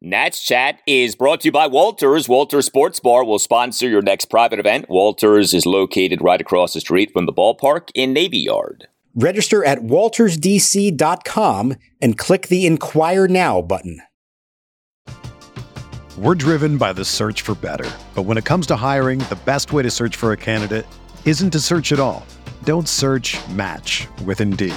Nats Chat is brought to you by Walters. Walters Sports Bar will sponsor your next private event. Walters is located right across the street from the ballpark in Navy Yard. Register at waltersdc.com and click the Inquire Now button. We're driven by the search for better. But when it comes to hiring, the best way to search for a candidate isn't to search at all. Don't search match with Indeed.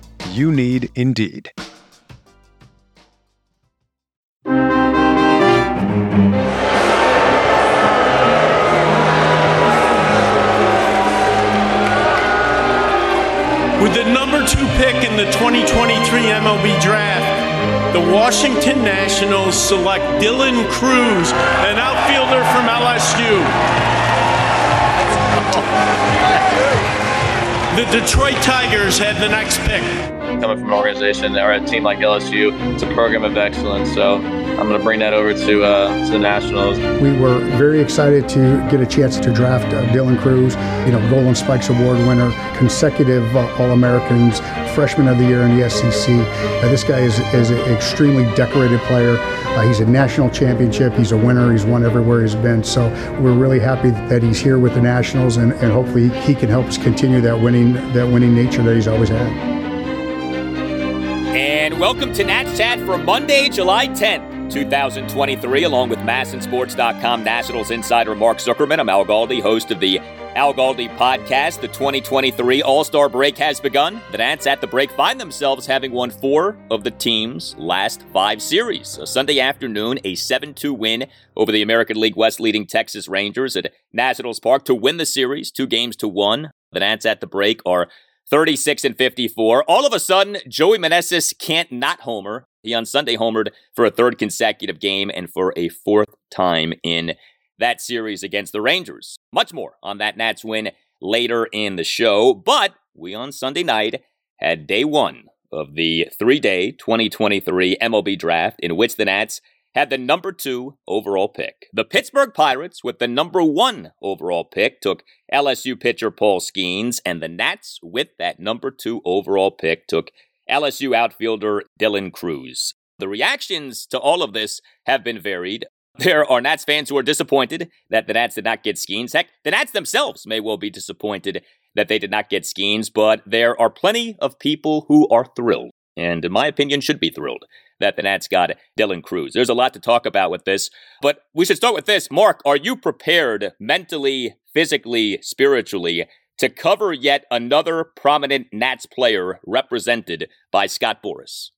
You need Indeed. With the number two pick in the 2023 MLB draft, the Washington Nationals select Dylan Crews, an outfielder from LSU. The Detroit Tigers had the next pick. Coming from an organization or a team like LSU, it's a program of excellence. So I'm going to bring that over to, uh, to the Nationals. We were very excited to get a chance to draft uh, Dylan Crews, you know, Golden Spikes Award winner, consecutive uh, All Americans, freshman of the year in the SEC. Uh, this guy is, is an extremely decorated player. Uh, he's a national championship. He's a winner. He's won everywhere he's been. So we're really happy that he's here with the Nationals, and, and hopefully he can help us continue that winning that winning nature that he's always had. And welcome to Nats Chat for Monday, July 10th, 2023, along with MASNsports.com Nationals insider Mark Zuckerman. I'm Al Galdi, host of the Al Galdi podcast. The 2023 All Star break has begun. The Nats at the break find themselves having won four of the team's last five series. A Sunday afternoon, a 7 2 win over the American League West leading Texas Rangers at Nationals Park to win the series, two games to one. The Nats at the break are 36 and 54. All of a sudden, Joey Meneses can't not homer. He on Sunday homered for a third consecutive game and for a fourth time in that series against the Rangers. Much more on that Nats win later in the show. But we on Sunday night had day one of the three day 2023 MLB draft in which the Nats had the number two overall pick. The Pittsburgh Pirates, with the number one overall pick, took LSU pitcher Paul Skenes, and the Nats, with that number two overall pick, took LSU outfielder Dylan Crews. The reactions to all of this have been varied. There are Nats fans who are disappointed that the Nats did not get Skenes. Heck, the Nats themselves may well be disappointed that they did not get Skenes, but there are plenty of people who are thrilled, and in my opinion, should be thrilled that the Nats got Dylan Crews. There's a lot to talk about with this, but we should start with this. Mark, are you prepared mentally, physically, spiritually to cover yet another prominent Nats player represented by Scott Boras?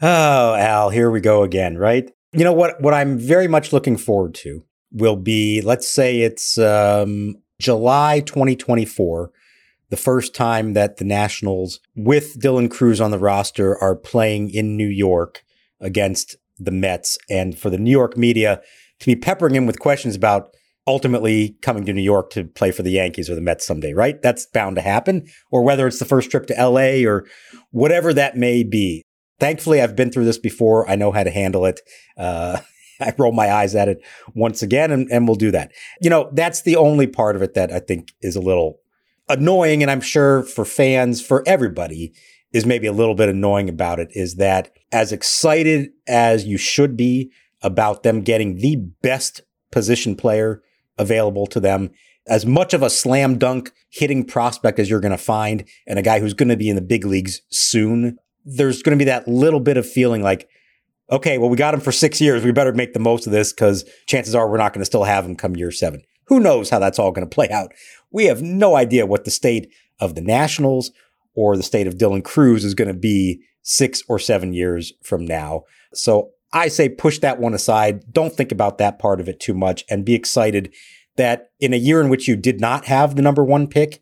Oh, Al, here we go again, right? You know what what I'm very much looking forward to will be let's say it's um, July 2024 the first time that the Nationals with Dylan Crews on the roster are playing in New York against the Mets and for the New York media to be peppering him with questions about ultimately coming to New York to play for the Yankees or the Mets someday, right? That's bound to happen. Or whether it's the first trip to LA or whatever that may be. Thankfully, I've been through this before. I know how to handle it. Uh, I roll my eyes at it once again, and, and we'll do that. You know, that's the only part of it that I think is a little annoying. And I'm sure for fans, for everybody, is maybe a little bit annoying about it is that as excited as you should be about them getting the best position player available to them, as much of a slam dunk hitting prospect as you're going to find and a guy who's going to be in the big leagues soon, there's going to be that little bit of feeling like, okay, well, we got him for six years. We better make the most of this because chances are we're not going to still have him come year seven. Who knows how that's all going to play out? We have no idea what the state of the Nationals or the state of Dylan Crews is going to be six or seven years from now. So I say push that one aside. Don't think about that part of it too much and be excited that in a year in which you did not have the number one pick,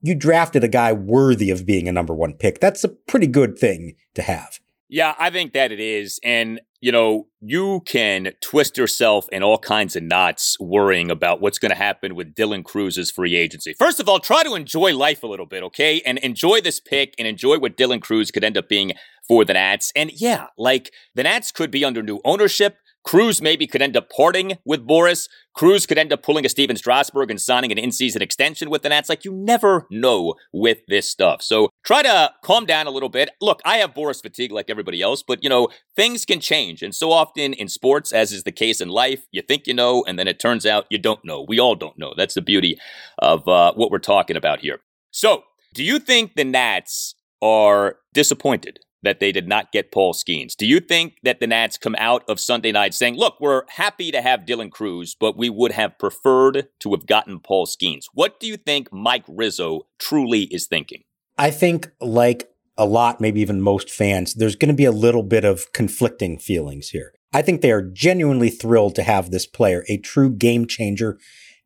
you drafted a guy worthy of being a number one pick. That's a pretty good thing to have. Yeah, I think that it is. And, you know, you can twist yourself in all kinds of knots worrying about what's going to happen with Dylan Crews's free agency. First of all, try to enjoy life a little bit, okay? And enjoy this pick and enjoy what Dylan Crews could end up being for the Nats. And yeah, like the Nats could be under new ownership. Crews maybe could end up parting with Boras. Crews could end up pulling a Stephen Strasburg and signing an in-season extension with the Nats. Like you never know with this stuff. So try to calm down a little bit. Look, I have Boras fatigue like everybody else, but you know, things can change. And so often in sports, as is the case in life, you think you know, and then it turns out you don't know. We all don't know. That's the beauty of uh, what we're talking about here. So do you think the Nats are disappointed that they did not get Paul Skenes. Do you think that the Nats come out of Sunday night saying, look, we're happy to have Dylan Crews, but we would have preferred to have gotten Paul Skenes? What do you think Mike Rizzo truly is thinking? I think, like a lot, maybe even most fans, there's going to be a little bit of conflicting feelings here. I think they are genuinely thrilled to have this player, a true game changer.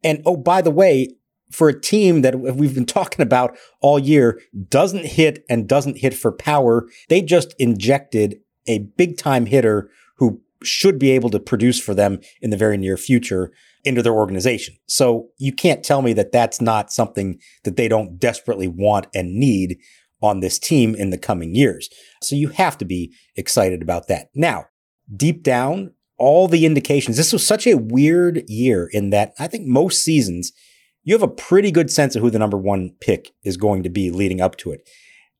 And oh, by the way, for a team that we've been talking about all year doesn't hit and doesn't hit for power. They just injected a big time hitter who should be able to produce for them in the very near future into their organization. So you can't tell me that that's not something that they don't desperately want and need on this team in the coming years. So you have to be excited about that. Now, deep down, all the indications, this was such a weird year in that I think most seasons you have a pretty good sense of who the number one pick is going to be leading up to it.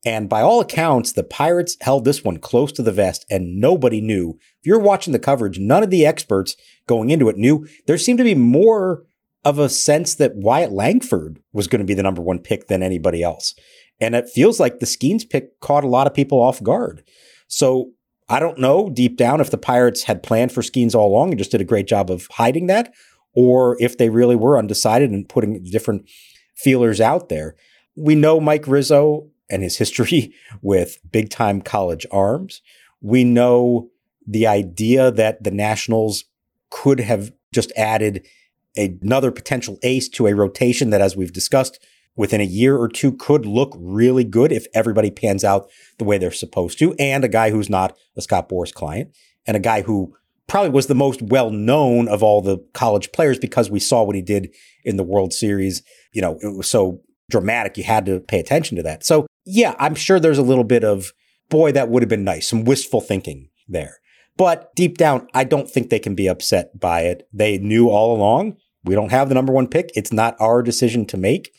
And by all accounts, the Pirates held this one close to the vest and nobody knew. If you're watching the coverage, none of the experts going into it knew. There seemed to be more of a sense that Wyatt Langford was going to be the number one pick than anybody else. And it feels like the Skenes pick caught a lot of people off guard. So I don't know deep down if the Pirates had planned for Skenes all along and just did a great job of hiding that, or if they really were undecided and putting different feelers out there. We know Mike Rizzo and his history with big time college arms. We know the idea that the Nationals could have just added another potential ace to a rotation that, as we've discussed, within a year or two could look really good if everybody pans out the way they're supposed to, and a guy who's not a Scott Boras client, and a guy who probably was the most well known of all the college players because we saw what he did in the World Series. You know, it was so dramatic. You had to pay attention to that. So, yeah, I'm sure there's a little bit of, boy, that would have been nice, some wistful thinking there. But deep down, I don't think they can be upset by it. They knew all along we don't have the number one pick. It's not our decision to make.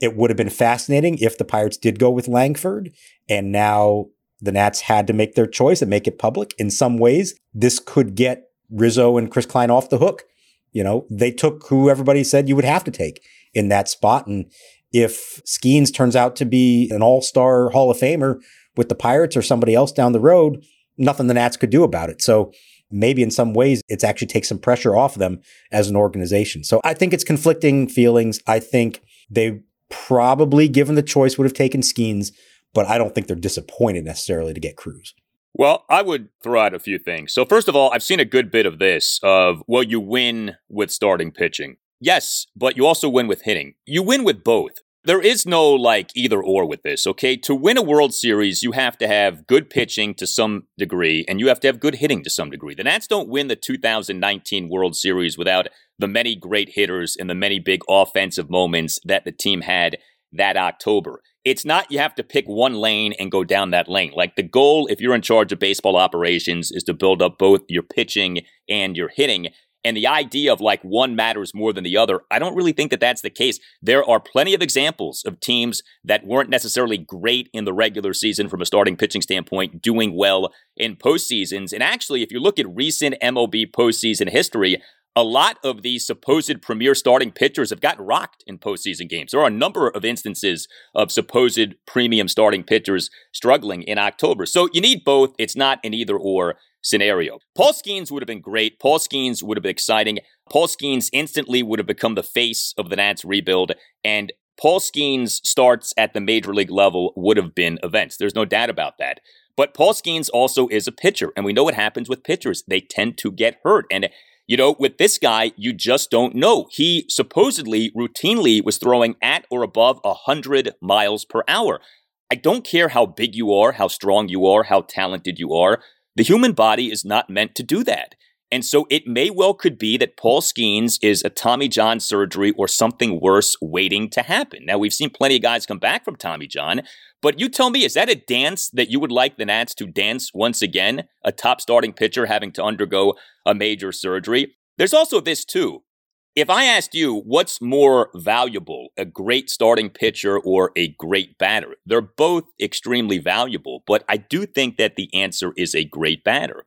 It would have been fascinating if the Pirates did go with Langford and now the Nats had to make their choice and make it public. In some ways, this could get Rizzo and Kris Kline off the hook. You know, they took who everybody said you would have to take in that spot. And if Skenes turns out to be an all-star Hall of Famer with the Pirates or somebody else down the road, nothing the Nats could do about it. So maybe in some ways it's actually takes some pressure off them as an organization. So I think it's conflicting feelings. I think they probably, given the choice, would have taken Skenes but I don't think they're disappointed necessarily to get Crews. Well, I would throw out a few things. So, first of all, I've seen a good bit of this of, well, you win with starting pitching. Yes, but you also win with hitting. You win with both. There is no like either or with this, okay? To win a World Series, you have to have good pitching to some degree, and you have to have good hitting to some degree. The Nats don't win the 2019 World Series without the many great hitters and the many big offensive moments that the team had that October. It's not you have to pick one lane and go down that lane. Like the goal, if you're in charge of baseball operations, is to build up both your pitching and your hitting. And the idea of like one matters more than the other, I don't really think that that's the case. There are plenty of examples of teams that weren't necessarily great in the regular season from a starting pitching standpoint, doing well in postseasons. And actually, if you look at recent MLB postseason history, a lot of these supposed premier starting pitchers have gotten rocked in postseason games. There are a number of instances of supposed premium starting pitchers struggling in October. So you need both. It's not an either or scenario. Paul Skenes would have been great. Paul Skenes would have been exciting. Paul Skenes instantly would have become the face of the Nats rebuild, and Paul Skenes starts at the major league level would have been events. There's no doubt about that. But Paul Skenes also is a pitcher, and we know what happens with pitchers. They tend to get hurt. And, you know, with this guy, you just don't know. He supposedly routinely was throwing at or above 100 miles per hour. I don't care how big you are, how strong you are, how talented you are. The human body is not meant to do that. And so it may well could be that Paul Skenes is a Tommy John surgery or something worse waiting to happen. Now we've seen plenty of guys come back from Tommy John, but you tell me, is that a dance that you would like the Nats to dance once again? A top starting pitcher having to undergo a major surgery? There's also this too. If I asked you what's more valuable, a great starting pitcher or a great batter, they're both extremely valuable, but I do think that the answer is a great batter.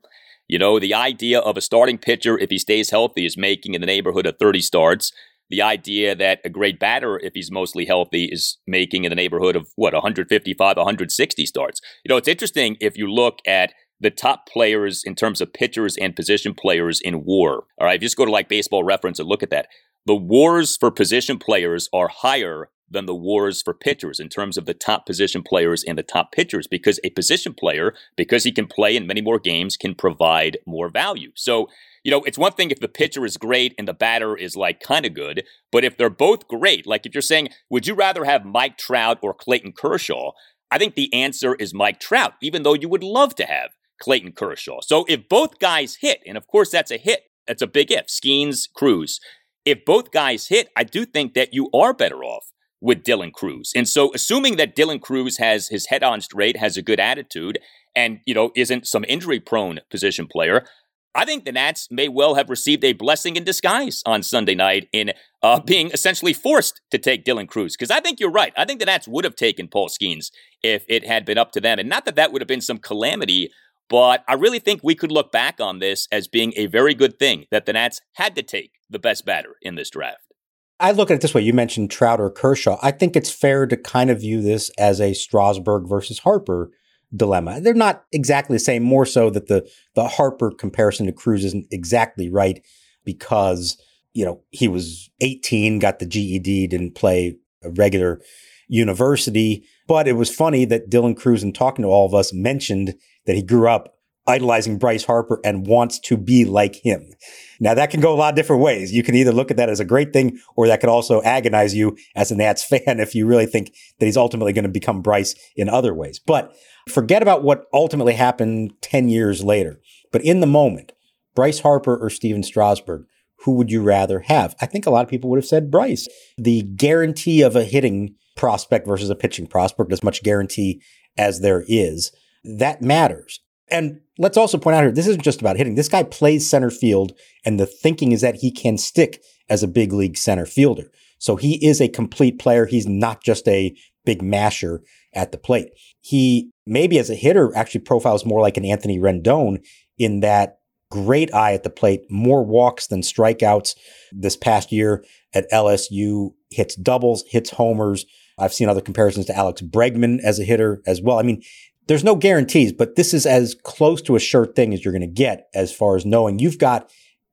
You know, the idea of a starting pitcher, if he stays healthy, is making in the neighborhood of 30 starts. The idea that a great batter, if he's mostly healthy, is making in the neighborhood of what, 155, 160 starts. You know, it's interesting if you look at the top players in terms of pitchers and position players in war. All right, you just go to like baseball reference and look at that. The wars for position players are higher than the wars for pitchers in terms of the top position players and the top pitchers because a position player, because he can play in many more games, can provide more value. So, you know, it's one thing if the pitcher is great and the batter is like kind of good, but if they're both great, like if you're saying, would you rather have Mike Trout or Clayton Kershaw? I think the answer is Mike Trout, even though you would love to have Clayton Kershaw. So if both guys hit, and of course that's a hit, that's a big if, Skenes, Crews. If both guys hit, I do think that you are better off with Dylan Crews. And so assuming that Dylan Crews has his head on straight, has a good attitude, and, you know, isn't some injury prone position player, I think the Nats may well have received a blessing in disguise on Sunday night in uh, being essentially forced to take Dylan Crews. Because I think you're right. I think the Nats would have taken Paul Skenes if it had been up to them. And not that that would have been some calamity, but I really think we could look back on this as being a very good thing that the Nats had to take the best batter in this draft. I look at it this way. You mentioned Trout or Kershaw. I think it's fair to kind of view this as a Strasburg versus Harper dilemma. They're not exactly the same, more so that the the Harper comparison to Crews isn't exactly right because, you know, he was 18, got the GED, didn't play a regular university. But it was funny that Dylan Crews, in talking to all of us, mentioned that he grew up idolizing Bryce Harper and wants to be like him. Now that can go a lot of different ways. You can either look at that as a great thing or that could also agonize you as a Nats fan if you really think that he's ultimately going to become Bryce in other ways. But forget about what ultimately happened 10 years later. But in the moment, Bryce Harper or Stephen Strasburg, who would you rather have? I think a lot of people would have said Bryce. The guarantee of a hitting prospect versus a pitching prospect, as much guarantee as there is, that matters. And let's also point out here, this isn't just about hitting. This guy plays center field, and the thinking is that he can stick as a big league center fielder. So he is a complete player. He's not just a big masher at the plate. He maybe as a hitter actually profiles more like an Anthony Rendon in that great eye at the plate, more walks than strikeouts this past year at LSU, hits doubles, hits homers. I've seen other comparisons to Alex Bregman as a hitter as well. I mean, there's no guarantees, but this is as close to a sure thing as you're going to get as far as knowing you've got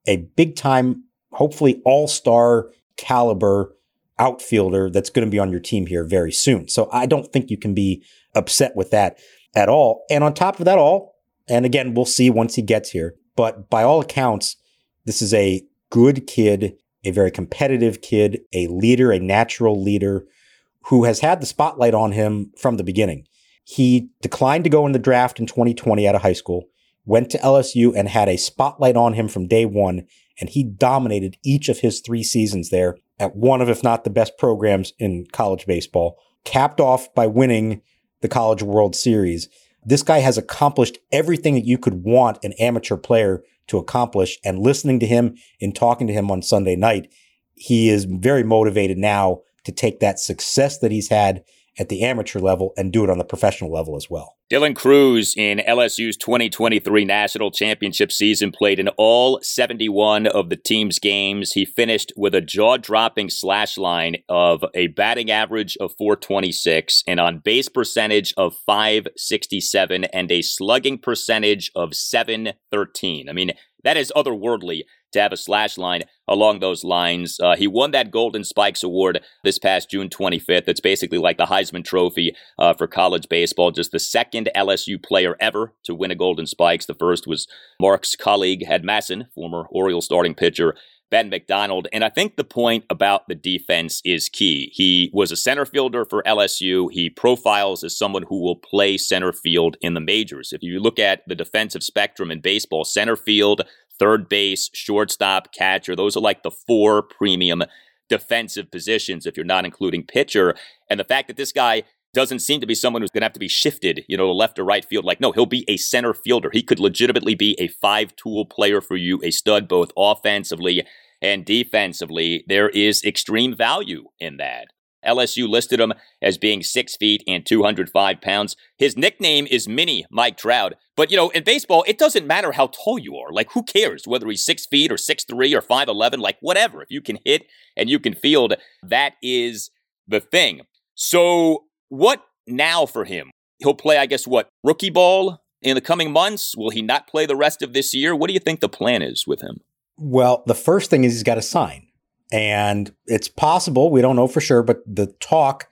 a big time, hopefully all star caliber outfielder that's going to be on your team here very soon. So I don't think you can be upset with that at all. And on top of that all, and again, we'll see once he gets here, but by all accounts, this is a good kid, a very competitive kid, a leader, a natural leader who has had the spotlight on him from the beginning. He declined to go in the draft in 2020 out of high school, went to LSU and had a spotlight on him from day one, and he dominated each of his three seasons there at one of, if not the best programs in college baseball, capped off by winning the College World Series. This guy has accomplished everything that you could want an amateur player to accomplish. And listening to him and talking to him on Sunday night, he is very motivated now to take that success that he's had at the amateur level and do it on the professional level as well. Dylan Crews in LSU's 2023 national championship season played in all 71 of the team's games. He finished with a jaw dropping slash line of a batting average of 426, and on base percentage of 567, and a slugging percentage of 713. I mean, that is otherworldly. To have a slash line along those lines. Uh, he won that Golden Spikes Award this past June 25th. It's basically like the Heisman Trophy uh, for college baseball, just the second LSU player ever to win a Golden Spikes. The first was Mark's colleague, at MASN, former Orioles starting pitcher. Ben McDonald. And I think the point about the defense is key. He was a center fielder for LSU. He profiles as someone who will play center field in the majors. If you look at the defensive spectrum in baseball, center field, third base, shortstop, catcher. Those are like the four premium defensive positions if you're not including pitcher. And the fact that this guy doesn't seem to be someone who's going to have to be shifted, you know, to left or right field. Like, no, he'll be a center fielder. He could legitimately be a five tool player for you, a stud both offensively and defensively. There is extreme value in that. LSU listed him as being six feet and 205 pounds. His nickname is Mini Mike Trout. But, you know, in baseball, it doesn't matter how tall you are. Like, who cares whether he's six feet or six three or 5'11? Like, whatever. If you can hit and you can field, that is the thing. So, what now for him? He'll play, I guess, what, rookie ball in the coming months? Will he not play the rest of this year? What do you think the plan is with him? Well, the first thing is he's got to sign. And it's possible, we don't know for sure, but the talk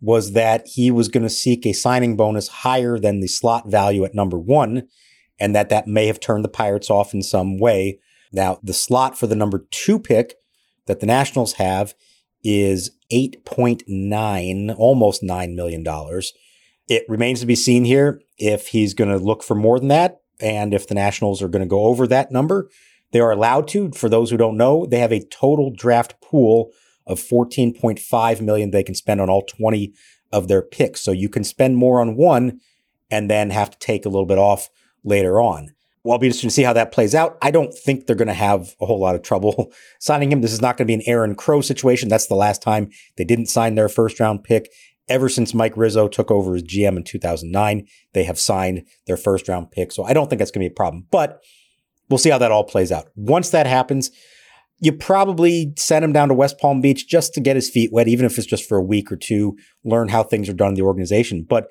was that he was going to seek a signing bonus higher than the slot value at number one, and that that may have turned the Pirates off in some way. Now, the slot for the number two pick that the Nationals have is 8.9, almost $9 million. It remains to be seen here if he's going to look for more than that and if the Nationals are going to go over that number. They are allowed to. For those who don't know, they have a total draft pool of 14.5 million they can spend on all 20 of their picks. So you can spend more on one and then have to take a little bit off later on. Well, I'll be interested to see how that plays out. I don't think they're going to have a whole lot of trouble signing him. This is not going to be an Aaron Crow situation. That's the last time they didn't sign their first round pick. Ever since Mike Rizzo took over as GM in 2009, they have signed their first round pick. So I don't think that's going to be a problem. But We'll see how that all plays out. Once that happens, you probably send him down to West Palm Beach just to get his feet wet, even if it's just for a week or two, learn how things are done in the organization. But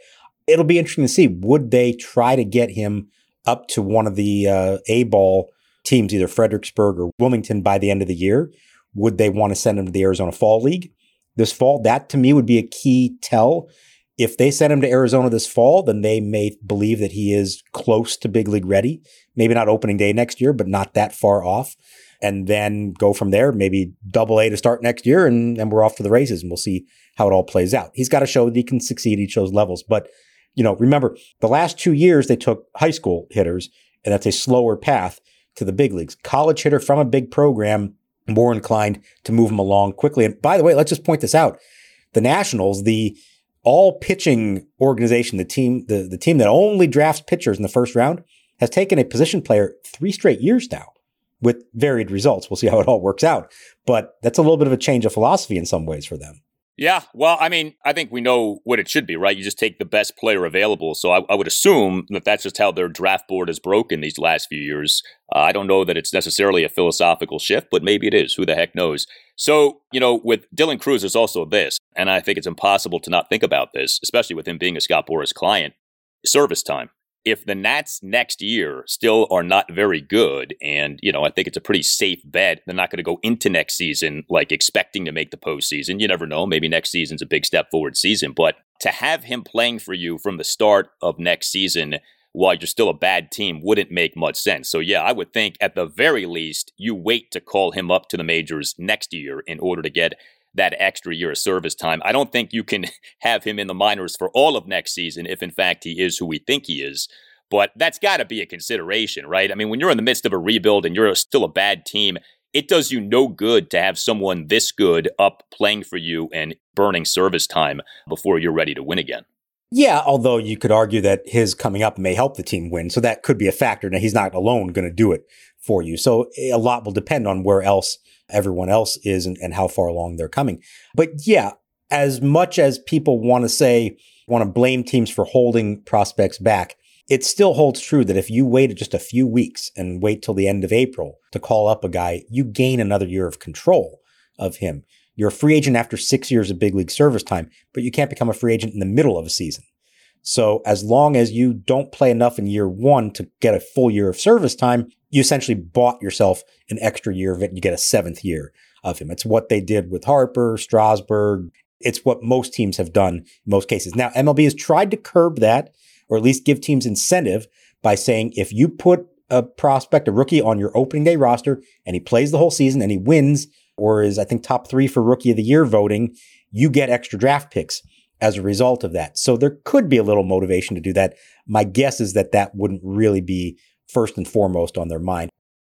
it'll be interesting to see would they try to get him up to one of the uh, A ball teams, either Fredericksburg or Wilmington, by the end of the year? Would they want to send him to the Arizona Fall League this fall? That to me would be a key tell if they send him to Arizona this fall, then they may believe that he is close to big league ready. Maybe not opening day next year, but not that far off. And then go from there, maybe double A to start next year, and, then we're off to the races and we'll see how it all plays out. He's got to show that he can succeed each of those levels. But, you know, remember the last two years they took high school hitters, and that's a slower path to the big leagues. College hitter from a big program, more inclined to move him along quickly. And by the way, let's just point this out. The Nationals, the all pitching organization, the team, the, the team that only drafts pitchers in the first round, has taken a position player three straight years now with varied results. We'll see how it all works out. But that's a little bit of a change of philosophy in some ways for them. Yeah, well, I mean, I think we know what it should be, right? You just take the best player available. So I, I would assume that that's just how their draft board is broken these last few years. Uh, I don't know that it's necessarily a philosophical shift, but maybe it is. Who the heck knows? So, you know, with Dylan Crews, there's also this, and I think it's impossible to not think about this, especially with him being a Scott Boras client service time if the Nats next year still are not very good, and you know, I think it's a pretty safe bet, they're not going to go into next season like expecting to make the postseason. You never know. Maybe next season's a big step forward season, but to have him playing for you from the start of next season while you're still a bad team wouldn't make much sense. So yeah, I would think at the very least you wait to call him up to the majors next year in order to get that extra year of service time. I don't think you can have him in the minors for all of next season if, in fact, he is who we think he is. But that's got to be a consideration, right? I mean, when you're in the midst of a rebuild and you're still a bad team, it does you no good to have someone this good up playing for you and burning service time before you're ready to win again. Yeah, although you could argue that his coming up may help the team win. So that could be a factor. Now, he's not alone going to do it for you. So a lot will depend on where else everyone else is and, and how far along they're coming. But yeah, as much as people want to say, want to blame teams for holding prospects back, it still holds true that if you wait just a few weeks and wait till the end of April to call up a guy, you gain another year of control of him. You're a free agent after six years of big league service time, but you can't become a free agent in the middle of a season. So as long as you don't play enough in year one to get a full year of service time, you essentially bought yourself an extra year of it. And you get a seventh year of him. It's what they did with Harper, Strasburg. It's what most teams have done in most cases. Now, MLB has tried to curb that or at least give teams incentive by saying if you put a prospect, a rookie on your opening day roster and he plays the whole season and he wins or is, I think, top three for rookie of the year voting, you get extra draft picks as a result of that. So there could be a little motivation to do that. My guess is that that wouldn't really be first and foremost on their mind.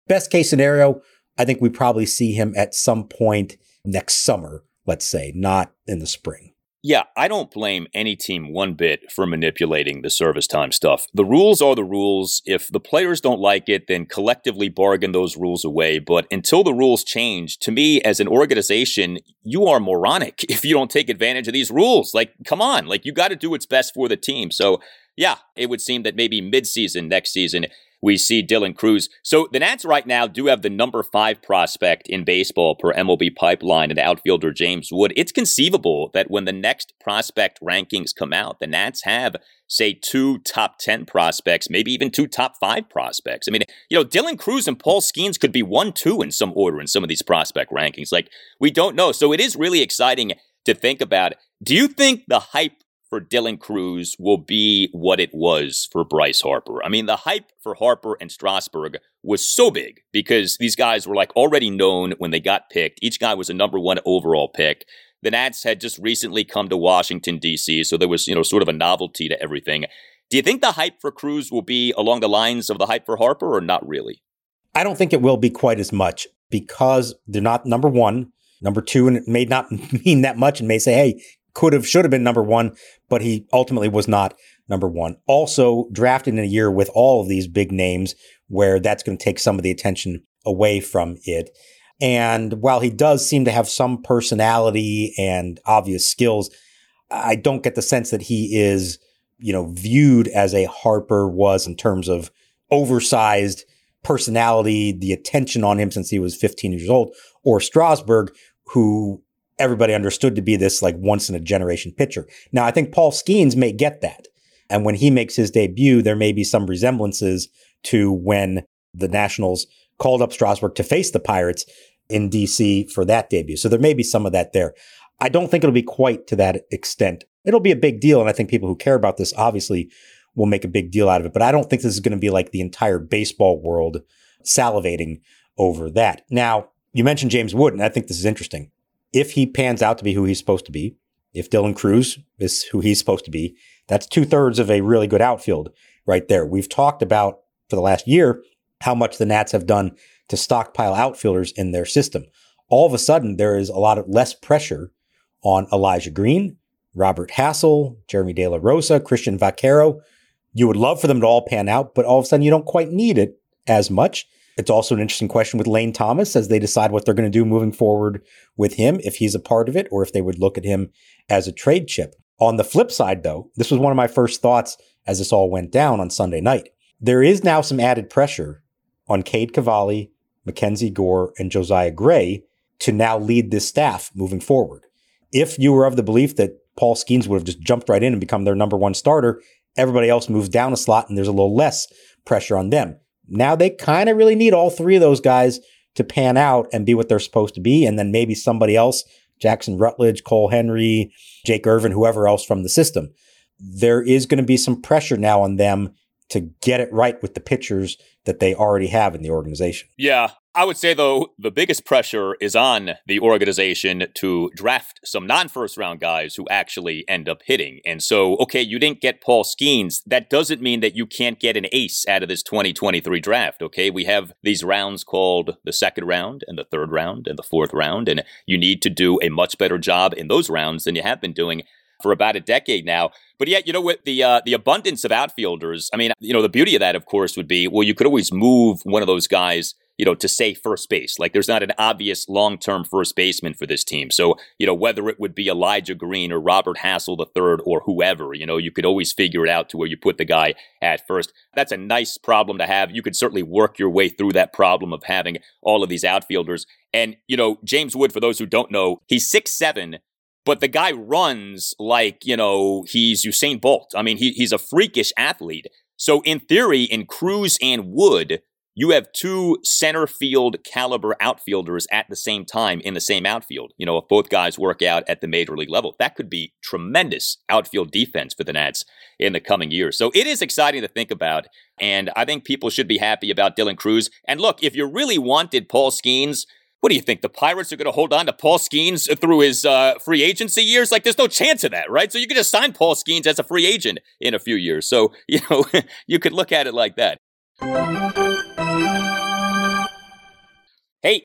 Best case scenario, I think we probably see him at some point next summer, let's say, not in the spring. Yeah, I don't blame any team one bit for manipulating the service time stuff. The rules are the rules. If the players don't like it, then collectively bargain those rules away. But until the rules change, to me, as an organization, you are moronic if you don't take advantage of these rules. Like, come on, like you got to do what's best for the team. So, yeah, it would seem that maybe midseason next season, we see Dylan Crews. So the Nats right now do have the number five prospect in baseball per MLB pipeline and outfielder James Wood. It's conceivable that when the next prospect rankings come out, the Nats have, say, two top 10 prospects, maybe even two top five prospects. I mean, you know, Dylan Crews and Paul Skenes could be one, two in some order in some of these prospect rankings. Like, we don't know. So it is really exciting to think about. Do you think the hype for Dylan Crews will be what it was for Bryce Harper. I mean, the hype for Harper and Strasburg was so big because these guys were like already known when they got picked. Each guy was a number one overall pick. The Nats had just recently come to Washington, D.C., so there was, you know, sort of a novelty to everything. Do you think the hype for Crews will be along the lines of the hype for Harper or not really? I don't think it will be quite as much because they're not number one. Number two, and it may not mean that much and may say, hey, could have, should have been number one, but he ultimately was not number one. Also drafted in a year with all of these big names where that's going to take some of the attention away from it. And while he does seem to have some personality and obvious skills, I don't get the sense that he is, you know, viewed as a Harper was in terms of oversized personality, the attention on him since he was 15 years old, or Strasburg, who everybody understood to be this like once in a generation pitcher. Now, I think Paul Skenes may get that. And when he makes his debut, there may be some resemblances to when the Nationals called up Strasburg to face the Pirates in DC for that debut. So there may be some of that there. I don't think it'll be quite to that extent. It'll be a big deal. And I think people who care about this obviously will make a big deal out of it. But I don't think this is going to be like the entire baseball world salivating over that. Now, you mentioned James Wood, and I think this is interesting if he pans out to be who he's supposed to be, if Dylan Crews is who he's supposed to be, that's two thirds of a really good outfield right there. We've talked about for the last year how much the Nats have done to stockpile outfielders in their system. All of a sudden, there is a lot of less pressure on Elijah Green, Robert Hassell, Jeremy De La Rosa, Christian Vaquero. You would love for them to all pan out, but all of a sudden you don't quite need it as much. It's also an interesting question with Lane Thomas as they decide what they're going to do moving forward with him, if he's a part of it, or if they would look at him as a trade chip. On the flip side, though, this was one of my first thoughts as this all went down on Sunday night. There is now some added pressure on Cade Cavalli, Mackenzie Gore, and Josiah Gray to now lead this staff moving forward. If you were of the belief that Paul Skenes would have just jumped right in and become their number one starter, everybody else moves down a slot and there's a little less pressure on them. Now they kind of really need all three of those guys to pan out and be what they're supposed to be. And then maybe somebody else, Jackson Rutledge, Cole Henry, Jake Irvin, whoever else from the system. There is going to be some pressure now on them to get it right with the pitchers that they already have in the organization. Yeah, I would say, though, the biggest pressure is on the organization to draft some non first round guys who actually end up hitting. And so, okay, you didn't get Paul Skenes. That doesn't mean that you can't get an ace out of this 2023 draft. Okay, we have these rounds called the second round and the third round and the fourth round. And you need to do a much better job in those rounds than you have been doing for about a decade now. But yet, you know, with the uh, the abundance of outfielders, I mean, you know, the beauty of that, of course, would be well, you could always move one of those guys you know, to say first base. Like there's not an obvious long term first baseman for this team. So, you know, whether it would be Elijah Green or Robert Hassell III or whoever, you know, you could always figure it out to where you put the guy at first. That's a nice problem to have. You could certainly work your way through that problem of having all of these outfielders. And, you know, James Wood, for those who don't know, he's six seven but the guy runs like, you know, he's Usain Bolt. I mean, he, he's a freakish athlete. So in theory, in Crews and Wood, you have two center field caliber outfielders at the same time in the same outfield. You know, if both guys work out at the major league level, that could be tremendous outfield defense for the Nats in the coming years. So it is exciting to think about. And I think people should be happy about Dylan Crews. And look, if you really wanted Paul Skenes, what do you think? The Pirates are going to hold on to Paul Skenes through his uh, free agency years? Like, there's no chance of that, right? So you could just sign Paul Skenes as a free agent in a few years. So, you know, you could look at it like that. Hey,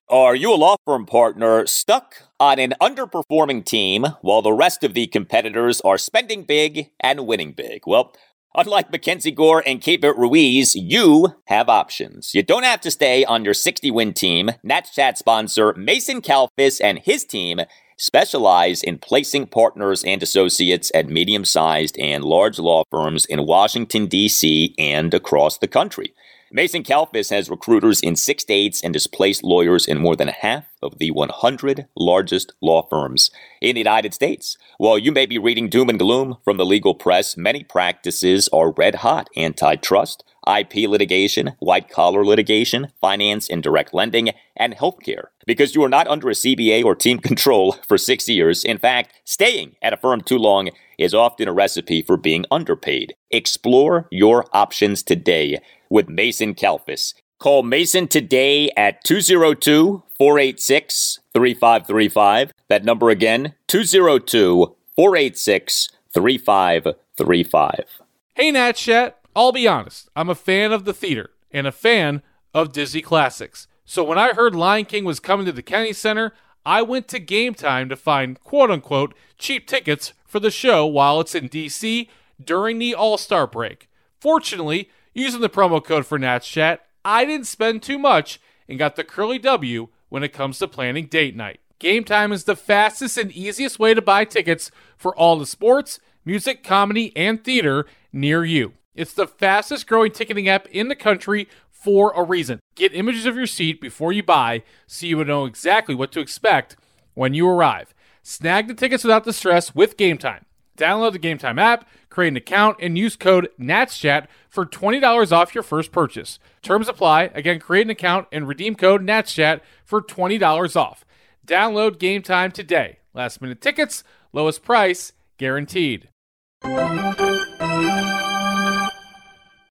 are you a law firm partner stuck on an underperforming team while the rest of the competitors are spending big and winning big? Well, unlike Mackenzie Gore and Keibert Ruiz, you have options. You don't have to stay on your 60 win team. Nats Chat sponsor Mason Kalfas and his team specialize in placing partners and associates at medium sized and large law firms in Washington, D.C. and across the country. Mason Kalfas has recruiters in six states and has placed lawyers in more than half of the 100 largest law firms in the United States. While you may be reading doom and gloom from the legal press, many practices are red hot antitrust, IP litigation, white collar litigation, finance and direct lending, and healthcare. Because you are not under a CBA or team control for six years. In fact, staying at a firm too long is often a recipe for being underpaid. Explore your options today with Mason Kalfas. Call Mason today at 202 486 3535. That number again, 202 486 3535. Hey, Nat Chat. I'll be honest, I'm a fan of the theater and a fan of Disney classics. So when I heard Lion King was coming to the Kennedy Center, I went to Game Time to find quote unquote cheap tickets for the show while it's in DC during the All Star break. Fortunately, using the promo code for Nats Chat, I didn't spend too much and got the curly W when it comes to planning date night. Game Time is the fastest and easiest way to buy tickets for all the sports, music, comedy, and theater near you. It's the fastest growing ticketing app in the country for a reason. Get images of your seat before you buy so you will know exactly what to expect when you arrive. Snag the tickets without the stress with Game Time. Download the Game Time app, create an account, and use code NATSCHAT for $20 off your first purchase. Terms apply. Again, create an account and redeem code NATSCHAT for $20 off. Download Game Time today. Last minute tickets, lowest price, guaranteed.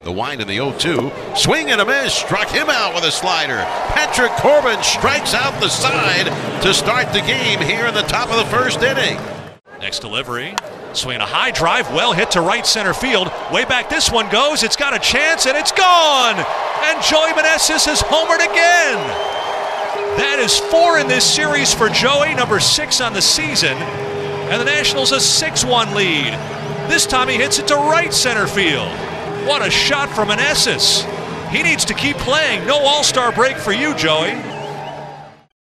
The wind in the 0 2. Swing and a miss. Struck him out with a slider. Patrick Corbin strikes out the side to start the game here in the top of the first inning. Next delivery. Swing a high drive, well hit to right center field. Way back this one goes. It's got a chance and it's gone. And Joey Meneses has homered again. That is four in this series for Joey, number six on the season. And the Nationals a 6 1 lead. This time he hits it to right center field. What a shot from Meneses. He needs to keep playing. No all star break for you, Joey.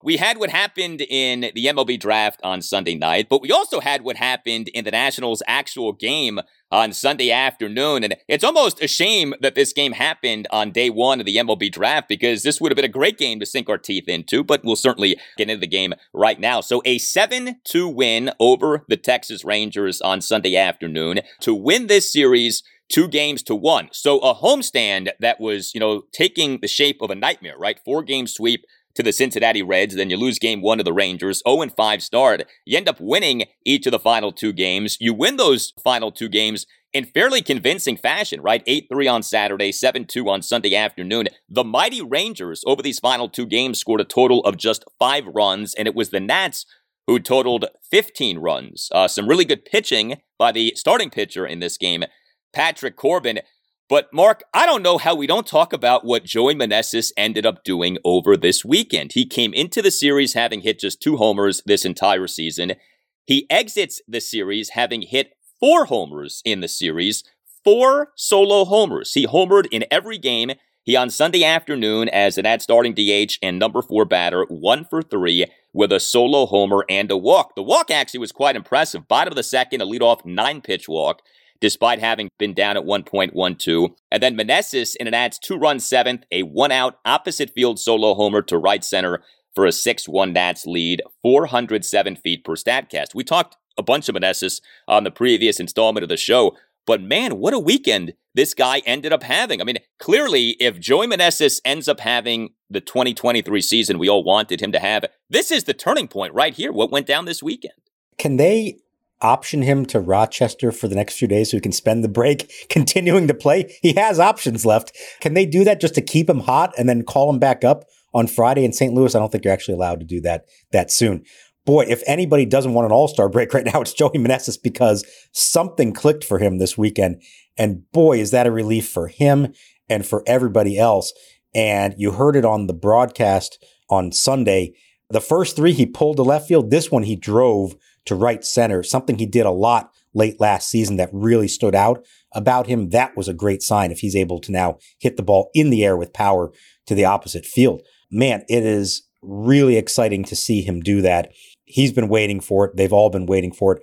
We had what happened in the MLB draft on Sunday night, but we also had what happened in the Nationals' actual game on Sunday afternoon. And it's almost a shame that this game happened on day one of the MLB draft because this would have been a great game to sink our teeth into, but we'll certainly get into the game right now. So a 7-2 win over the Texas Rangers on Sunday afternoon to win this series two games to one. So a homestand that was, you know, taking the shape of a nightmare, right? Four game sweep to the Cincinnati Reds. Then you lose game one to the Rangers. 0 and 5 start. You end up winning each of the final two games. You win those final two games in fairly convincing fashion, right? 8 3 on Saturday, 7 2 on Sunday afternoon. The mighty Rangers over these final two games scored a total of just five runs, and it was the Nats who totaled 15 runs. Uh, some really good pitching by the starting pitcher in this game, Patrick Corbin. But Mark, I don't know how we don't talk about what Joey Meneses ended up doing over this weekend. He came into the series having hit just two homers this entire season. He exits the series having hit four homers in the series, four solo homers. He homered in every game. He on Sunday afternoon as an ad starting DH and number four batter, one for three with a solo homer and a walk. The walk actually was quite impressive. Bottom of the second, a leadoff nine pitch walk despite having been down at 1.12. And then Meneses in an adds two run seventh, a one out opposite field solo homer to right center for a 6 1 Nats lead, 407 feet per Statcast. We talked a bunch of Meneses on the previous installment of the show. But man, what a weekend this guy ended up having. I mean, clearly, if Joey Meneses ends up having the 2023 season we all wanted him to have, this is the turning point right here. What went down this weekend? Can they option him to Rochester for the next few days so he can spend the break continuing to play? He has options left. Can they do that just to keep him hot and then call him back up on Friday in St. Louis? I don't think you're actually allowed to do that that soon. Boy, if anybody doesn't want an all-star break right now, it's Joey Meneses because something clicked for him this weekend. And boy, is that a relief for him and for everybody else. And you heard it on the broadcast on Sunday. The first three he pulled to left field. This one he drove to right center, something he did a lot late last season that really stood out about him. That was a great sign if he's able to now hit the ball in the air with power to the opposite field. Man, it is really exciting to see him do that. He's been waiting for it. They've all been waiting for it.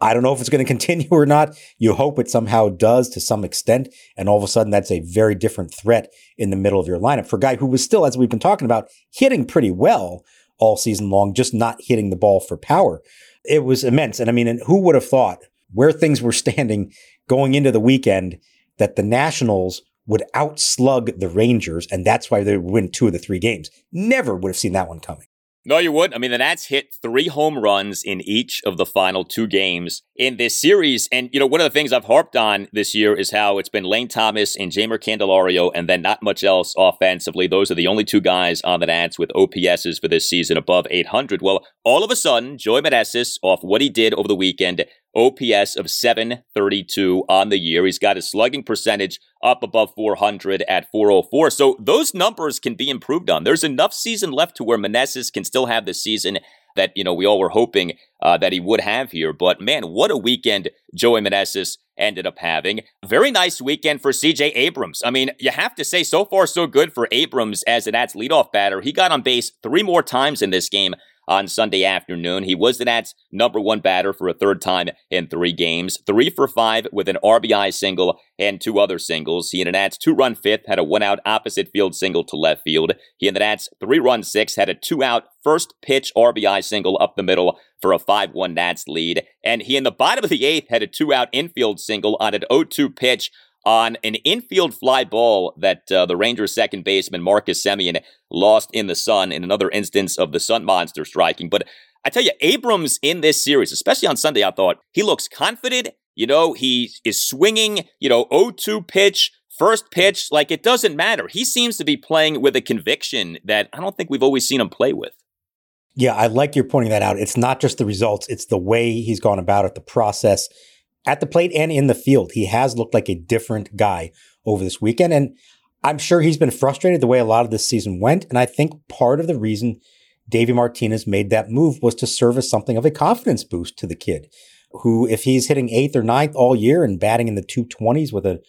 I don't know if it's going to continue or not. You hope it somehow does to some extent. And all of a sudden, that's a very different threat in the middle of your lineup for a guy who was still, as we've been talking about, hitting pretty well all season long, just not hitting the ball for power it was immense. And I mean, and who would have thought where things were standing going into the weekend that the Nationals would outslug the Rangers, and that's why they win two of the three games. Never would have seen that one coming. No, you would. I mean, the Nats hit three home runs in each of the final two games in this series. And, you know, one of the things I've harped on this year is how it's been Lane Thomas and Jeimer Candelario, and then not much else offensively. Those are the only two guys on the Nats with OPSs for this season above 800. Well, all of a sudden, Joey Meneses, off what he did over the weekend, OPS of 732 on the year. He's got his slugging percentage up above 400 at 404. So those numbers can be improved on. There's enough season left to where Meneses can still have the season that, you know, we all were hoping uh, that he would have here. But man, what a weekend Joey Meneses ended up having. Very nice weekend for CJ Abrams. I mean, you have to say so far so good for Abrams as an Nats leadoff batter. He got on base three more times in this game on Sunday afternoon. He was the Nats' number one batter for a third time in three games, three for five with an RBI single and two other singles. He and the Nats' two run fifth had a one out opposite field single to left field. He and the Nats' three run six had a two out first pitch RBI single up the middle for a 5 1 Nats lead. And he in the bottom of the eighth had a two out infield single on an 0 2 pitch on an infield fly ball that uh, the Rangers second baseman Marcus Semien lost in the sun in another instance of the Sun Monster striking. But I tell you, Abrams in this series, especially on Sunday, I thought he looks confident. You know, he is swinging, you know, 0 2 pitch, first pitch. Like it doesn't matter. He seems to be playing with a conviction that I don't think we've always seen him play with. Yeah, I like you pointing that out. It's not just the results, it's the way he's gone about it, the process at the plate and in the field. He has looked like a different guy over this weekend. And I'm sure he's been frustrated the way a lot of this season went. And I think part of the reason Davey Martinez made that move was to serve as something of a confidence boost to the kid, who, if he's hitting eighth or ninth all year and batting in the 220s with a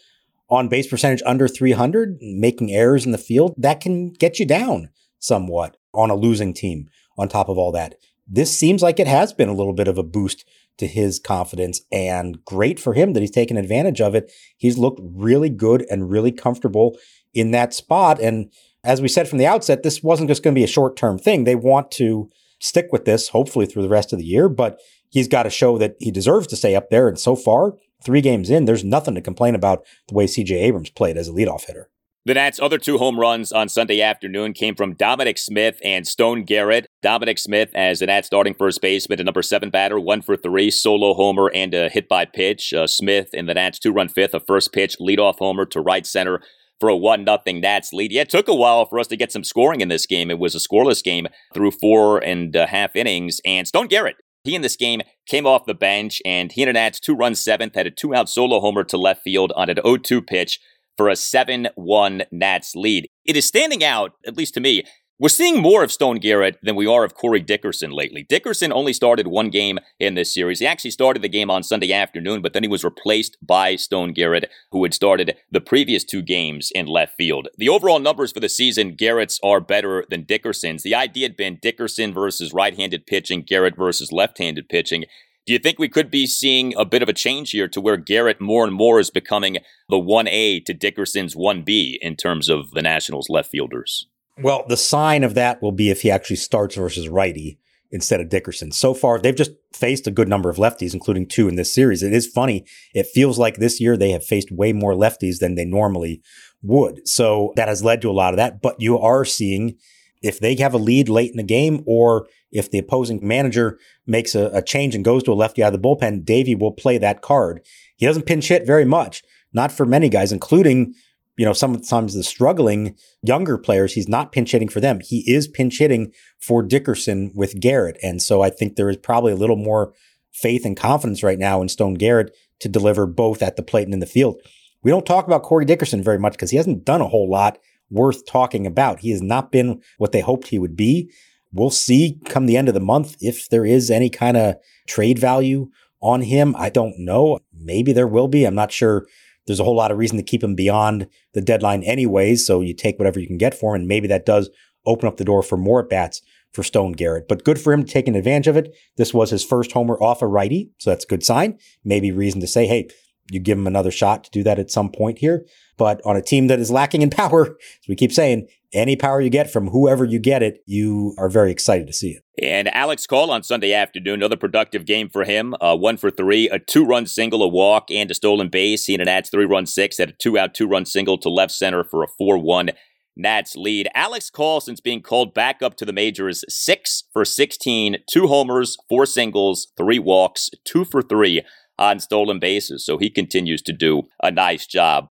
on base percentage under 300, making errors in the field, that can get you down somewhat on a losing team on top of all that. This seems like it has been a little bit of a boost to his confidence and great for him that he's taken advantage of it. He's looked really good and really comfortable in that spot. And as we said from the outset, this wasn't just going to be a short term thing. They want to stick with this, hopefully through the rest of the year, but he's got to show that he deserves to stay up there. And so far, three games in, there's nothing to complain about the way CJ Abrams played as a leadoff hitter. The Nats' other two home runs on Sunday afternoon came from Dominic Smith and Stone Garrett. Dominic Smith as the Nats starting first baseman, a number seven batter, one for three, solo homer, and a hit by pitch. Uh, Smith in the Nats' two run fifth, a first pitch leadoff homer to right center for a one nothing Nats lead. Yeah, it took a while for us to get some scoring in this game. It was a scoreless game through four and a half innings. And Stone Garrett, he in this game came off the bench, and he and the Nats' two run seventh had a two out solo homer to left field on an 0 2 pitch for a 7 1 Nats lead. It is standing out, at least to me. We're seeing more of Stone Garrett than we are of Corey Dickerson lately. Dickerson only started one game in this series. He actually started the game on Sunday afternoon, but then he was replaced by Stone Garrett, who had started the previous two games in left field. The overall numbers for the season, Garrett's are better than Dickerson's. The idea had been Dickerson versus right handed pitching, Garrett versus left handed pitching. Do you think we could be seeing a bit of a change here to where Garrett more and more is becoming the 1A to Dickerson's 1B in terms of the Nationals left fielders? Well, the sign of that will be if he actually starts versus righty instead of Dickerson. So far, they've just faced a good number of lefties, including two in this series. It is funny. It feels like this year they have faced way more lefties than they normally would. So that has led to a lot of that. But you are seeing if they have a lead late in the game or if the opposing manager makes a, a change and goes to a lefty out of the bullpen, Davey will play that card. He doesn't pinch hit very much, not for many guys, including you know, sometimes the struggling younger players, he's not pinch hitting for them. He is pinch hitting for Dickerson with Garrett. And so I think there is probably a little more faith and confidence right now in Stone Garrett to deliver both at the plate and in the field. We don't talk about Corey Dickerson very much because he hasn't done a whole lot worth talking about. He has not been what they hoped he would be. We'll see come the end of the month if there is any kind of trade value on him. I don't know. Maybe there will be. I'm not sure there's a whole lot of reason to keep him beyond the deadline anyways. So you take whatever you can get for him. And maybe that does open up the door for more at bats for Stone Garrett. But good for him taking advantage of it. This was his first homer off a righty. So that's a good sign. Maybe reason to say, hey, you give him another shot to do that at some point here. But on a team that is lacking in power, as we keep saying, any power you get from whoever you get it, you are very excited to see it. And Alex Call on Sunday afternoon, another productive game for him. Uh, one for three, a two run single, a walk, and a stolen base. He and an Nats three run six, had a two out, two run single to left center for a 4 1 Nats lead. Alex Call, since being called back up to the majors, six for 16, two homers, four singles, three walks, two for three on stolen bases. So he continues to do a nice job.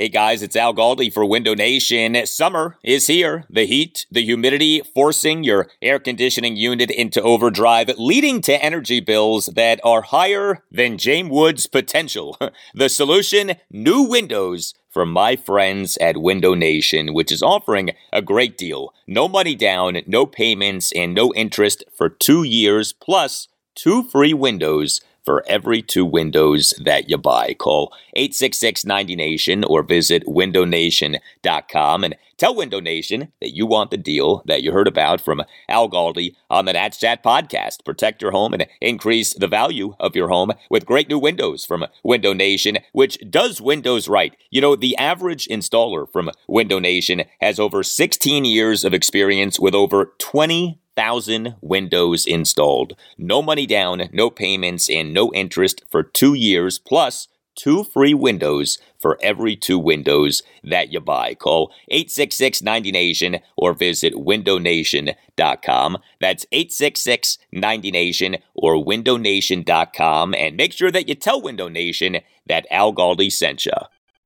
Hey guys, it's Al Galdi for Window Nation. Summer is here. The heat, the humidity forcing your air conditioning unit into overdrive, leading to energy bills that are higher than James Wood's potential. the solution new windows from my friends at Window Nation, which is offering a great deal. No money down, no payments, and no interest for two years, plus two free windows for every two windows that you buy. Call 866 90Nation or visit windownation.com and tell Window Nation that you want the deal that you heard about from Al Galdi on the Nats Chat podcast. Protect your home and increase the value of your home with great new windows from Window Nation, which does windows right. You know, the average installer from Window Nation has over 16 years of experience with over 20 thousand windows installed. No money down, no payments, and no interest for two years, plus two free windows for every two windows that you buy. Call 866 90Nation or visit windownation.com. That's 866 90Nation or windownation.com. And make sure that you tell Window Nation that Al Galdi sent you.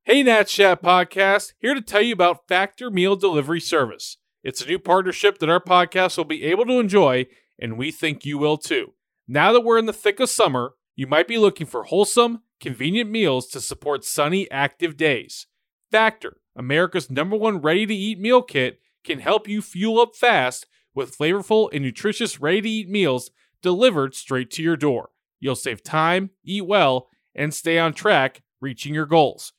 Hey, Nat Chat Podcast, here to tell you about Factor Meal Delivery Service. It's a new partnership that our podcast will be able to enjoy, and we think you will too. Now that we're in the thick of summer, you might be looking for wholesome, convenient meals to support sunny, active days. Factor, America's number one ready to eat meal kit, can help you fuel up fast with flavorful and nutritious ready to eat meals delivered straight to your door. You'll save time, eat well, and stay on track reaching your goals.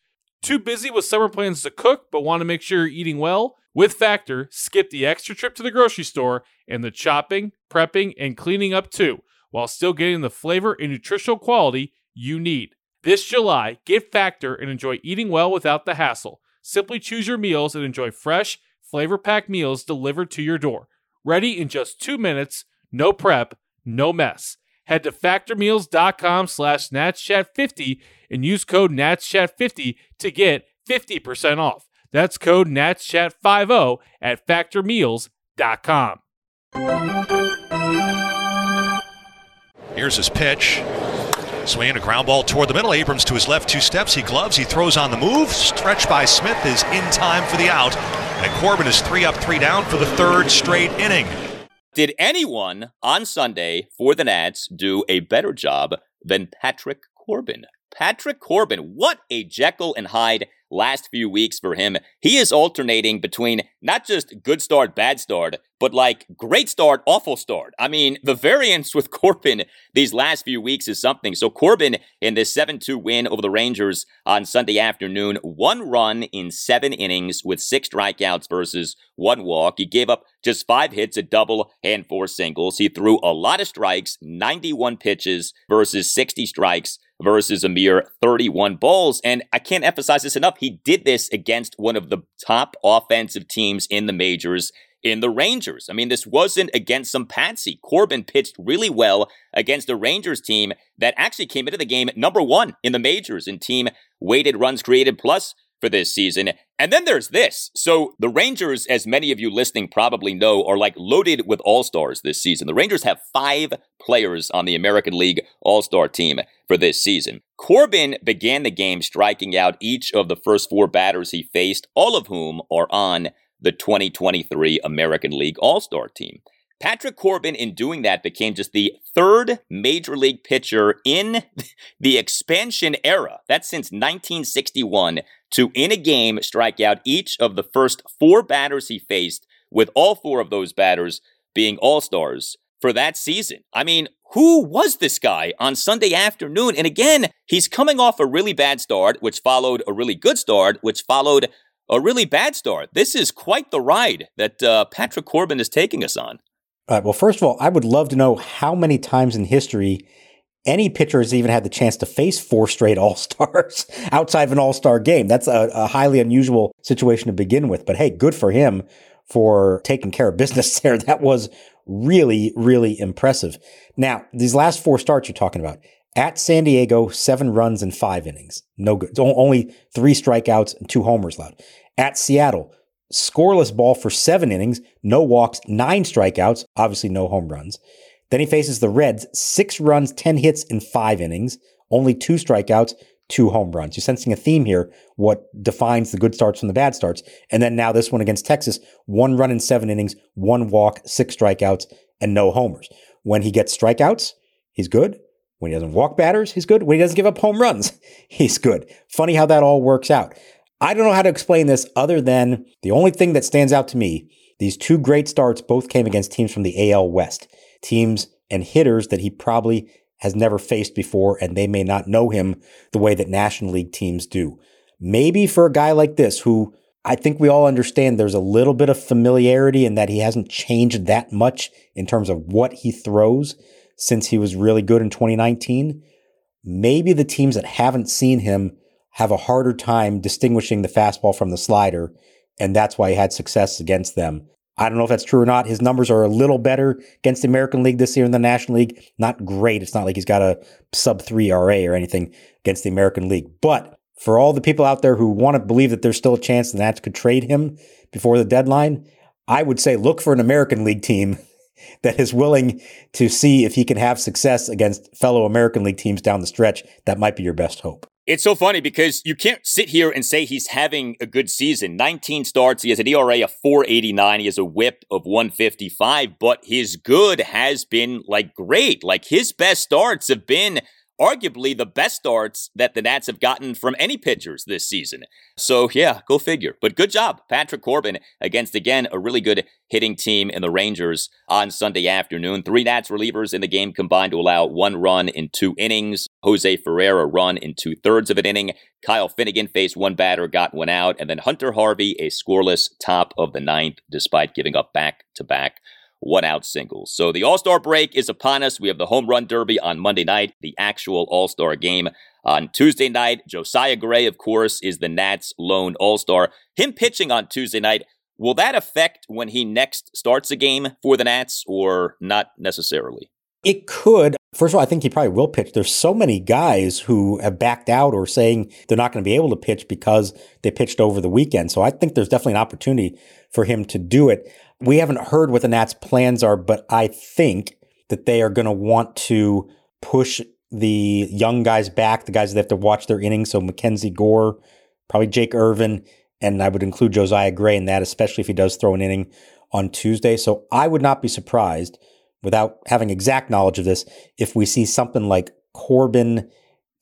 Too busy with summer plans to cook, but want to make sure you're eating well? With Factor, skip the extra trip to the grocery store and the chopping, prepping, and cleaning up too, while still getting the flavor and nutritional quality you need. This July, get Factor and enjoy eating well without the hassle. Simply choose your meals and enjoy fresh, flavor packed meals delivered to your door. Ready in just two minutes, no prep, no mess. Head to factormeals.com slash natschat50 and use code natschat50 to get 50% off. That's code NATSCHAT50 at factormeals.com. Here's his pitch. Swinging a ground ball toward the middle. Abrams to his left, two steps. He gloves. He throws on the move. Stretch by Smith is in time for the out. And Corbin is three up, three down for the third straight inning. Did anyone on Sunday for the Nats do a better job than Patrick Corbin? Patrick Corbin, what a Jekyll and Hyde last few weeks for him. He is alternating between not just good start, bad start, but like great start, awful start. I mean, the variance with Corbin these last few weeks is something. So Corbin in this 7-2 win over the Rangers on Sunday afternoon, one run in seven innings with six strikeouts versus one walk. He gave up just five hits, a double, and four singles. He threw a lot of strikes, 91 pitches versus 60 strikes versus a mere 31 balls. And I can't emphasize this enough. He did this against one of the top offensive teams in the majors in the Rangers. I mean, this wasn't against some patsy. Corbin pitched really well against a Rangers team that actually came into the game number one in the majors in team weighted runs created plus for this season. And then there's this. So the Rangers, as many of you listening probably know, are like loaded with all stars this season. The Rangers have five players on the American League All Star team for this season. Corbin began the game striking out each of the first four batters he faced, all of whom are on the 2023 American League All Star team. Patrick Corbin, in doing that, became just the third major league pitcher in the expansion era. That's since 1961 to, in a game, strike out each of the first four batters he faced, with all four of those batters being all stars for that season. I mean, who was this guy on Sunday afternoon? And again, he's coming off a really bad start, which followed a really good start, which followed a really bad start. This is quite the ride that uh, Patrick Corbin is taking us on. All right. Well, first of all, I would love to know how many times in history any pitcher has even had the chance to face four straight All Stars outside of an All Star game. That's a, a, highly unusual situation to begin with. But hey, good for him for taking care of business there. That was really, really impressive. Now, these last four starts you're talking about at San Diego, seven runs in five innings. No good. Only three strikeouts and two homers allowed. At Seattle, scoreless ball for seven innings, no walks, nine strikeouts, obviously no home runs. Then he faces the Reds, six runs, 10 hits in five innings, only two strikeouts, two home runs. You're sensing a theme here, what defines the good starts from the bad starts. And then now this one against Texas, one run in seven innings, one walk, six strikeouts, and no homers. When he gets strikeouts, he's good. When he doesn't walk batters, he's good. When he doesn't give up home runs, he's good. Funny how that all works out. I don't know how to explain this other than the only thing that stands out to me these two great starts both came against teams from the AL West, teams and hitters that he probably has never faced before, and they may not know him the way that National League teams do. Maybe for a guy like this, who I think we all understand there's a little bit of familiarity and that he hasn't changed that much in terms of what he throws since he was really good in 2019. Maybe the teams that haven't seen him have a harder time distinguishing the fastball from the slider, and that's why he had success against them. I don't know if that's true or not. His numbers are a little better against the American League this year in the National League. Not great. It's not like he's got a sub three RA or anything against the American League. But for all the people out there who want to believe that there's still a chance the Nats could trade him before the deadline, I would say look for an American League team that is willing to see if he can have success against fellow American League teams down the stretch. That might be your best hope. It's so funny because you can't sit here and say he's having a good season. 19 starts. He has an ERA of 489. He has a whip of 155, but his good has been like great. Like his best starts have been arguably the best starts that the Nats have gotten from any pitchers this season. So, yeah, go figure. But good job, Patrick Corbin, against, again, a really good hitting team in the Rangers on Sunday afternoon. Three Nats relievers in the game combined to allow one run in two innings. Jose Ferrer run in two thirds of an inning. Kyle Finnegan faced one batter, got one out. And then Hunter Harvey, a scoreless top of the ninth, despite giving up back to back one out singles. So the All Star break is upon us. We have the Home Run Derby on Monday night, the actual All Star game on Tuesday night. Josiah Gray, of course, is the Nats' lone All Star. Him pitching on Tuesday night. Will that affect when he next starts a game for the Nats or not necessarily? It could. First of all, I think he probably will pitch. There's so many guys who have backed out or saying they're not going to be able to pitch because they pitched over the weekend. So I think there's definitely an opportunity for him to do it. We haven't heard what the Nats' plans are, but I think that they are going to want to push the young guys back, the guys that have to watch their innings. So Mackenzie Gore, probably Jake Irvin, and I would include Josiah Gray in that, especially if he does throw an inning on Tuesday. So I would not be surprised, without having exact knowledge of this, if we see something like Corbin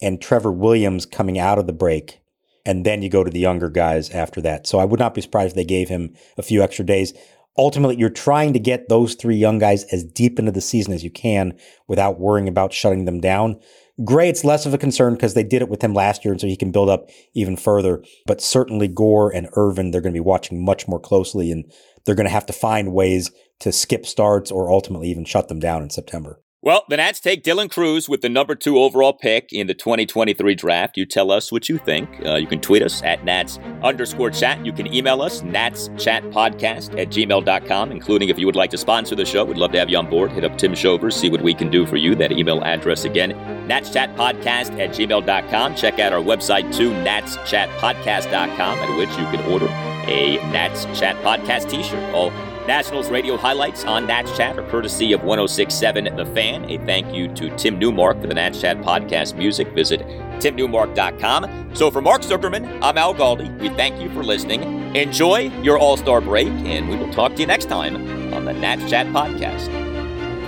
and Trevor Williams coming out of the break. And then you go to the younger guys after that. So I would not be surprised if they gave him a few extra days ultimately you're trying to get those three young guys as deep into the season as you can without worrying about shutting them down. Gray, it's less of a concern because they did it with him last year, and so he can build up even further. But certainly Gore and Irvin, they're going to be watching much more closely, and they're going to have to find ways to skip starts or ultimately even shut them down in September. Well, the Nats take Dylan Crews with the number two overall pick in the 2023 draft. You tell us what you think. Uh, you can tweet us at Nats underscore chat. You can email us, Nats Chat Podcast at gmail.com, including if you would like to sponsor the show. We'd love to have you on board. Hit up Tim Shover, see what we can do for you. That email address again, Nats Chat Podcast at gmail.com. Check out our website too, natschatpodcast.com, at which you can order a Nats Chat Podcast t shirt. All Nationals radio highlights on Nats Chat are courtesy of 1067 The Fan. A thank you to Tim Newmark for the Nats Chat podcast music. Visit timnewmark.com. So for Mark Zuckerman, I'm Al Galdi. We thank you for listening. Enjoy your All Star break, and we will talk to you next time on the Nats Chat podcast.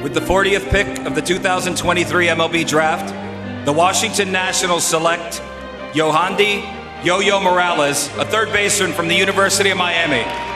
With the 40th pick of the 2023 MLB Draft, the Washington Nationals select Yohandy Yo-Yo Morales, a third baseman from the University of Miami.